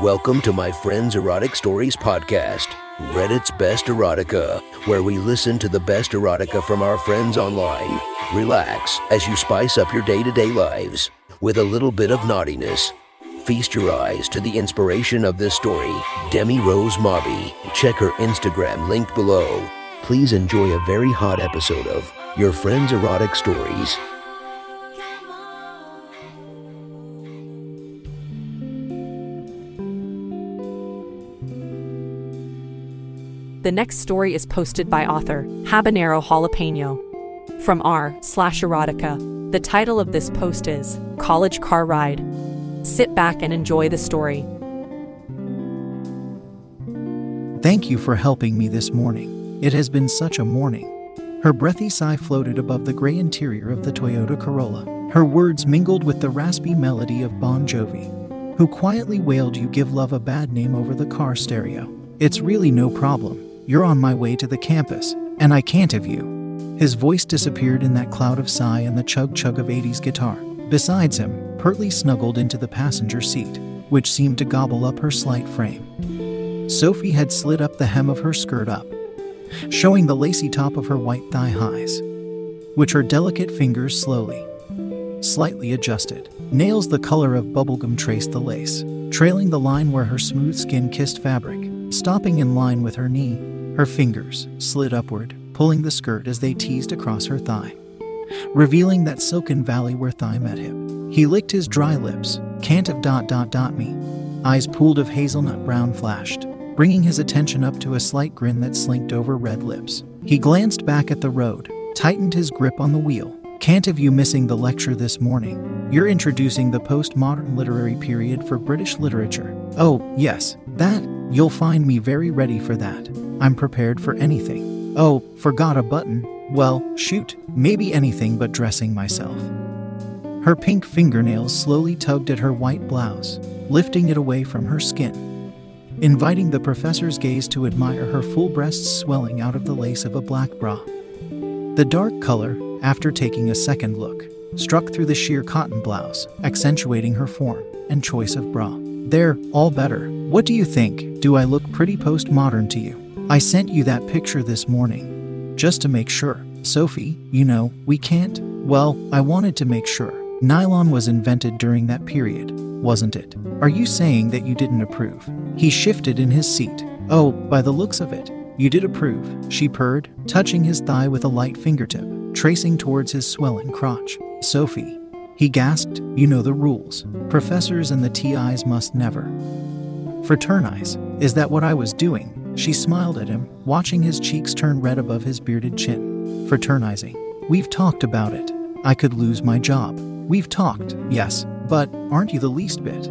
Welcome to my friend's Erotic Stories podcast, Reddit's Best Erotica, where we listen to the best erotica from our friends online. Relax as you spice up your day to day lives with a little bit of naughtiness. Feast your eyes to the inspiration of this story, Demi Rose Mawby. Check her Instagram linked below. Please enjoy a very hot episode of Your Friend's Erotic Stories. The next story is posted by author Habanero Jalapeno from r slash erotica. The title of this post is College Car Ride. Sit back and enjoy the story. Thank you for helping me this morning. It has been such a morning. Her breathy sigh floated above the gray interior of the Toyota Corolla. Her words mingled with the raspy melody of Bon Jovi, who quietly wailed, You give love a bad name over the car stereo. It's really no problem. You're on my way to the campus, and I can't have you. His voice disappeared in that cloud of sigh and the chug chug of 80s guitar. Besides him, Pertly snuggled into the passenger seat, which seemed to gobble up her slight frame. Sophie had slid up the hem of her skirt up, showing the lacy top of her white thigh highs, which her delicate fingers slowly, slightly adjusted. Nails the color of bubblegum traced the lace, trailing the line where her smooth skin kissed fabric. Stopping in line with her knee, her fingers slid upward, pulling the skirt as they teased across her thigh, revealing that silken valley where thigh met hip. He licked his dry lips, can't have dot dot dot me. Eyes pooled of hazelnut brown flashed, bringing his attention up to a slight grin that slinked over red lips. He glanced back at the road, tightened his grip on the wheel. Can't have you missing the lecture this morning? You're introducing the postmodern literary period for British literature. Oh, yes, that. You'll find me very ready for that. I'm prepared for anything. Oh, forgot a button. Well, shoot, maybe anything but dressing myself. Her pink fingernails slowly tugged at her white blouse, lifting it away from her skin, inviting the professor's gaze to admire her full breasts swelling out of the lace of a black bra. The dark color, after taking a second look, struck through the sheer cotton blouse, accentuating her form and choice of bra. There, all better. What do you think? Do I look pretty postmodern to you? I sent you that picture this morning. Just to make sure. Sophie, you know, we can't. Well, I wanted to make sure. Nylon was invented during that period, wasn't it? Are you saying that you didn't approve? He shifted in his seat. Oh, by the looks of it, you did approve, she purred, touching his thigh with a light fingertip, tracing towards his swelling crotch. Sophie, he gasped, You know the rules. Professors and the TIs must never. Fraternize. Is that what I was doing? She smiled at him, watching his cheeks turn red above his bearded chin. Fraternizing. We've talked about it. I could lose my job. We've talked, yes, but aren't you the least bit?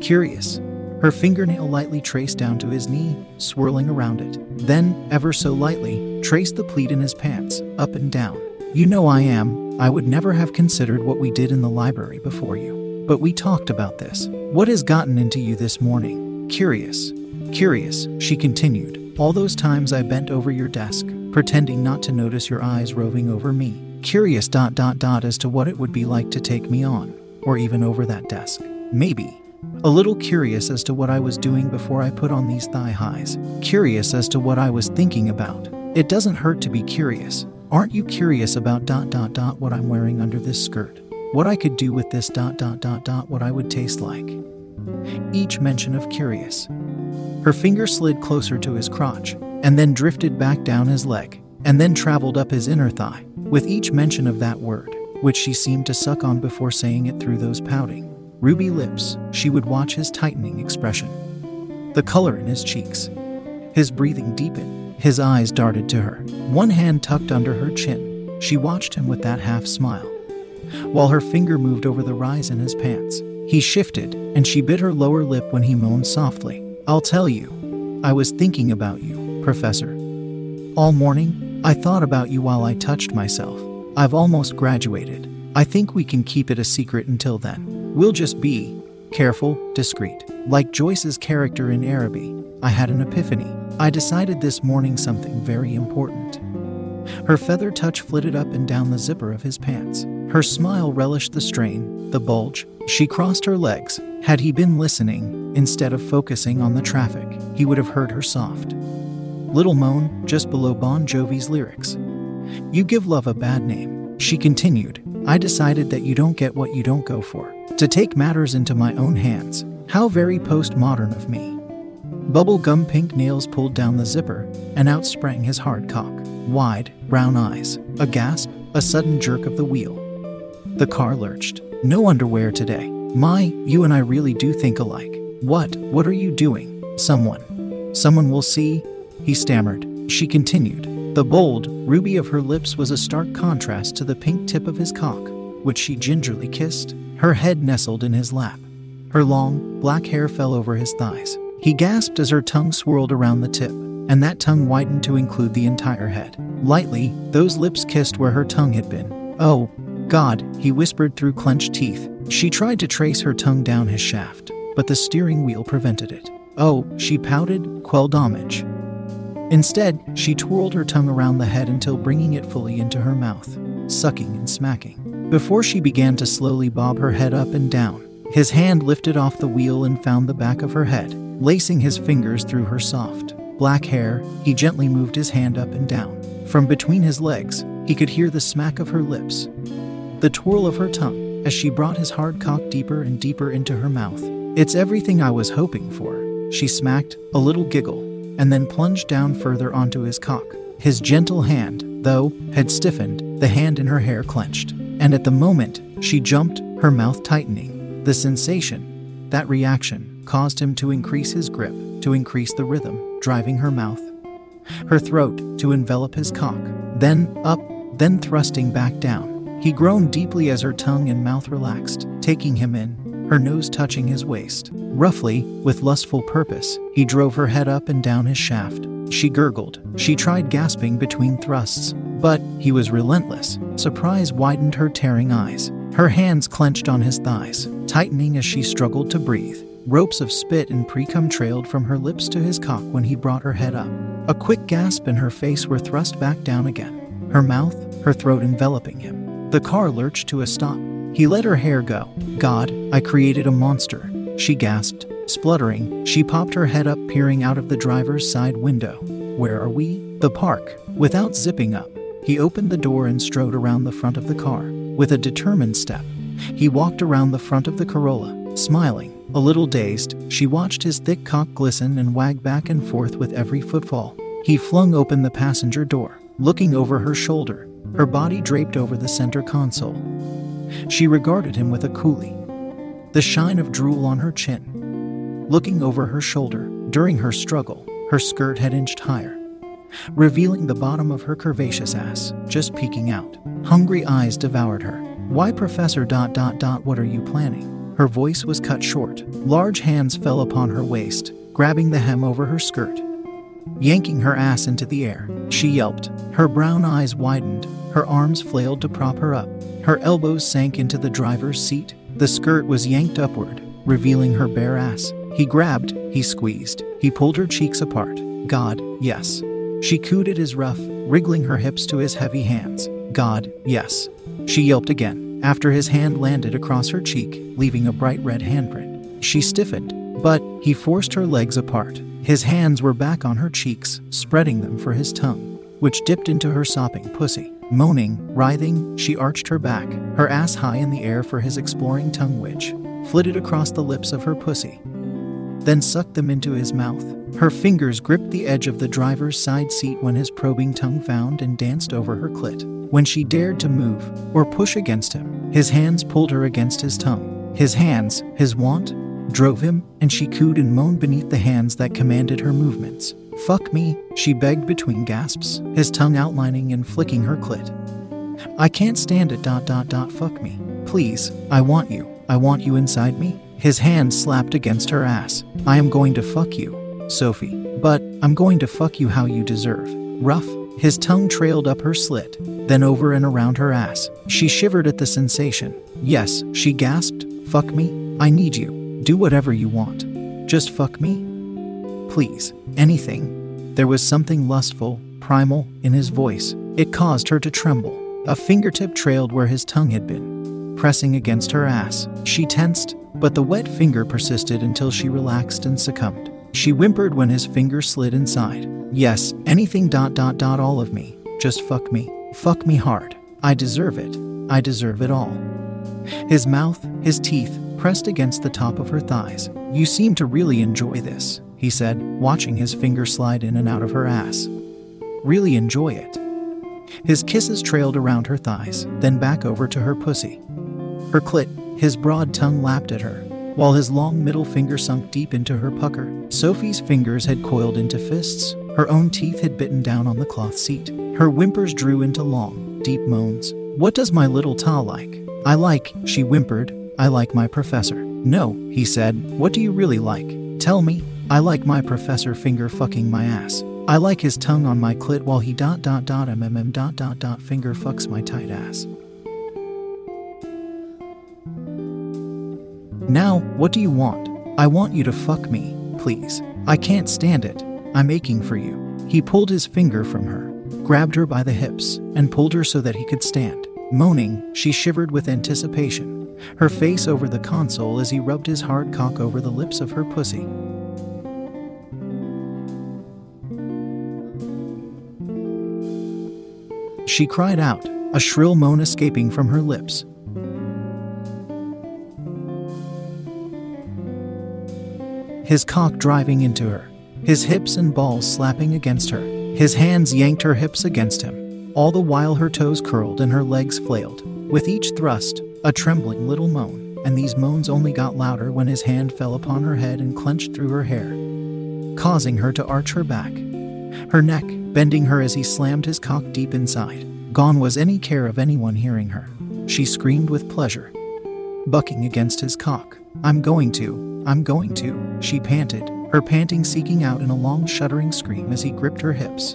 Curious. Her fingernail lightly traced down to his knee, swirling around it. Then, ever so lightly, traced the pleat in his pants, up and down. You know I am. I would never have considered what we did in the library before you. But we talked about this. What has gotten into you this morning? Curious. Curious, she continued. All those times I bent over your desk, pretending not to notice your eyes roving over me. Curious dot dot dot as to what it would be like to take me on, or even over that desk. Maybe. A little curious as to what I was doing before I put on these thigh highs. Curious as to what I was thinking about. It doesn't hurt to be curious. Aren't you curious about dot dot dot what I'm wearing under this skirt? What I could do with this dot dot dot dot what I would taste like? Each mention of curious. Her finger slid closer to his crotch, and then drifted back down his leg, and then traveled up his inner thigh. With each mention of that word, which she seemed to suck on before saying it through those pouting, ruby lips, she would watch his tightening expression. The color in his cheeks. His breathing deepened. His eyes darted to her. One hand tucked under her chin. She watched him with that half smile. While her finger moved over the rise in his pants, he shifted, and she bit her lower lip when he moaned softly. I'll tell you. I was thinking about you, Professor. All morning, I thought about you while I touched myself. I've almost graduated. I think we can keep it a secret until then. We'll just be careful, discreet. Like Joyce's character in Araby, I had an epiphany. I decided this morning something very important. Her feather touch flitted up and down the zipper of his pants. Her smile relished the strain, the bulge. She crossed her legs. Had he been listening, instead of focusing on the traffic, he would have heard her soft. Little moan just below Bon Jovi's lyrics. You give love a bad name. She continued, I decided that you don't get what you don't go for. To take matters into my own hands. How very postmodern of me. Bubblegum pink nails pulled down the zipper, and out sprang his hard cock. Wide, brown eyes, a gasp, a sudden jerk of the wheel. The car lurched. No underwear today. My, you and I really do think alike. What, what are you doing? Someone. Someone will see, he stammered. She continued. The bold, ruby of her lips was a stark contrast to the pink tip of his cock, which she gingerly kissed. Her head nestled in his lap. Her long, black hair fell over his thighs. He gasped as her tongue swirled around the tip, and that tongue widened to include the entire head. Lightly, those lips kissed where her tongue had been. Oh, God, he whispered through clenched teeth. She tried to trace her tongue down his shaft, but the steering wheel prevented it. Oh, she pouted, quel dommage. Instead, she twirled her tongue around the head until bringing it fully into her mouth, sucking and smacking. Before she began to slowly bob her head up and down, his hand lifted off the wheel and found the back of her head. Lacing his fingers through her soft, black hair, he gently moved his hand up and down. From between his legs, he could hear the smack of her lips, the twirl of her tongue, as she brought his hard cock deeper and deeper into her mouth. It's everything I was hoping for, she smacked, a little giggle, and then plunged down further onto his cock. His gentle hand, though, had stiffened, the hand in her hair clenched. And at the moment, she jumped, her mouth tightening. The sensation, that reaction, caused him to increase his grip, to increase the rhythm, driving her mouth, her throat, to envelop his cock. Then up, then thrusting back down. He groaned deeply as her tongue and mouth relaxed, taking him in, her nose touching his waist. Roughly, with lustful purpose, he drove her head up and down his shaft. She gurgled. She tried gasping between thrusts, but he was relentless. Surprise widened her tearing eyes. Her hands clenched on his thighs, tightening as she struggled to breathe. Ropes of spit and precum trailed from her lips to his cock when he brought her head up. A quick gasp and her face were thrust back down again, her mouth, her throat enveloping him. The car lurched to a stop. He let her hair go. God, I created a monster. She gasped. Spluttering, she popped her head up, peering out of the driver's side window. Where are we? The park. Without zipping up, he opened the door and strode around the front of the car. With a determined step, he walked around the front of the Corolla, smiling. A little dazed, she watched his thick cock glisten and wag back and forth with every footfall. He flung open the passenger door, looking over her shoulder, her body draped over the center console. She regarded him with a coolie, the shine of drool on her chin. Looking over her shoulder, during her struggle, her skirt had inched higher, revealing the bottom of her curvaceous ass, just peeking out. Hungry eyes devoured her. Why, Professor dot dot dot, what are you planning? Her voice was cut short. Large hands fell upon her waist, grabbing the hem over her skirt. Yanking her ass into the air, she yelped. Her brown eyes widened, her arms flailed to prop her up. Her elbows sank into the driver's seat. The skirt was yanked upward, revealing her bare ass. He grabbed, he squeezed, he pulled her cheeks apart. God, yes. She cooed at his rough, wriggling her hips to his heavy hands. God, yes. She yelped again, after his hand landed across her cheek, leaving a bright red handprint. She stiffened, but he forced her legs apart. His hands were back on her cheeks, spreading them for his tongue, which dipped into her sopping pussy. Moaning, writhing, she arched her back, her ass high in the air for his exploring tongue, which flitted across the lips of her pussy, then sucked them into his mouth. Her fingers gripped the edge of the driver's side seat when his probing tongue found and danced over her clit. When she dared to move or push against him, his hands pulled her against his tongue. His hands, his want, drove him, and she cooed and moaned beneath the hands that commanded her movements. Fuck me, she begged between gasps, his tongue outlining and flicking her clit. I can't stand it, dot dot dot, fuck me. Please, I want you. I want you inside me. His hand slapped against her ass. I am going to fuck you, Sophie. But I'm going to fuck you how you deserve. Rough, His tongue trailed up her slit, then over and around her ass. She shivered at the sensation. Yes, she gasped. Fuck me. I need you. Do whatever you want. Just fuck me. Please. Anything. There was something lustful, primal, in his voice. It caused her to tremble. A fingertip trailed where his tongue had been, pressing against her ass. She tensed, but the wet finger persisted until she relaxed and succumbed. She whimpered when his finger slid inside. Yes, anything dot dot dot all of me. Just fuck me. Fuck me hard. I deserve it. I deserve it all. His mouth, his teeth, pressed against the top of her thighs. You seem to really enjoy this, he said, watching his finger slide in and out of her ass. Really enjoy it. His kisses trailed around her thighs, then back over to her pussy. Her clit, his broad tongue lapped at her, while his long middle finger sunk deep into her pucker. Sophie's fingers had coiled into fists, her own teeth had bitten down on the cloth seat. Her whimpers drew into long, deep moans. What does my little TA like? I like, she whimpered, I like my professor. No, he said, what do you really like? Tell me. I like my professor finger fucking my ass. I like his tongue on my clit while he dot dot dot mmm dot dot dot finger fucks my tight ass. Now, what do you want? I want you to fuck me, please. I can't stand it. I'm aching for you. He pulled his finger from her, grabbed her by the hips, and pulled her so that he could stand. Moaning, she shivered with anticipation, her face over the console as he rubbed his hard cock over the lips of her pussy. She cried out, a shrill moan escaping from her lips. His cock driving into her, his hips and balls slapping against her. His hands yanked her hips against him, all the while her toes curled and her legs flailed. With each thrust, a trembling little moan, and these moans only got louder when his hand fell upon her head and clenched through her hair, causing her to arch her back, her neck bending her as he slammed his cock deep inside. Gone was any care of anyone hearing her. She screamed with pleasure, bucking against his cock. I'm going to, I'm going to, she panted, her panting seeking out in a long shuddering scream as he gripped her hips,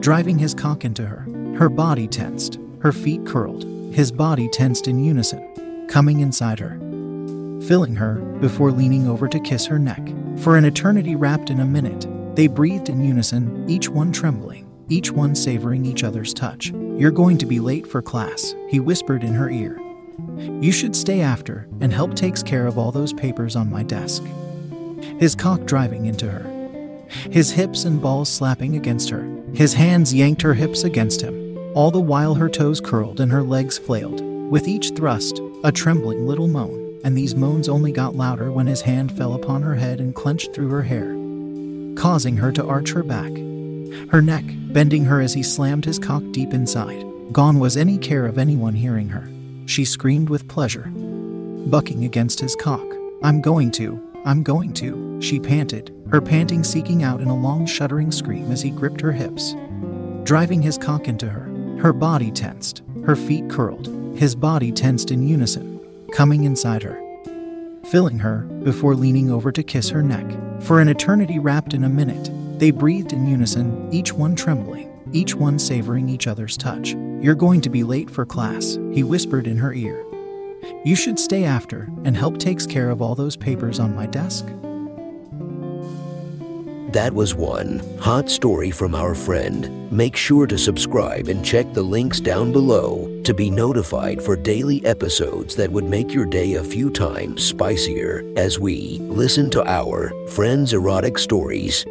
driving his cock into her. Her body tensed, her feet curled, his body tensed in unison, coming inside her, filling her before leaning over to kiss her neck. For an eternity wrapped in a minute, they breathed in unison, each one trembling, each one savoring each other's touch. You're going to be late for class, he whispered in her ear. You should stay after and help takes care of all those papers on my desk. His cock driving into her, his hips and balls slapping against her. His hands yanked her hips against him, all the while her toes curled and her legs flailed. With each thrust, a trembling little moan, and these moans only got louder when his hand fell upon her head and clenched through her hair, causing her to arch her back, her neck bending her as he slammed his cock deep inside. Gone was any care of anyone hearing her. She screamed with pleasure, bucking against his cock. I'm going to, I'm going to, she panted, her panting seeking out in a long shuddering scream as he gripped her hips, driving his cock into her. Her body tensed, her feet curled, his body tensed in unison, coming inside her, filling her before leaning over to kiss her neck. For an eternity wrapped in a minute, they breathed in unison, each one trembling, each one savoring each other's touch. You're going to be late for class, he whispered in her ear. You should stay after and help takes care of all those papers on my desk. That was one hot story from our friend. Make sure to subscribe and check the links down below to be notified for daily episodes that would make your day a few times spicier as we listen to our friends' erotic stories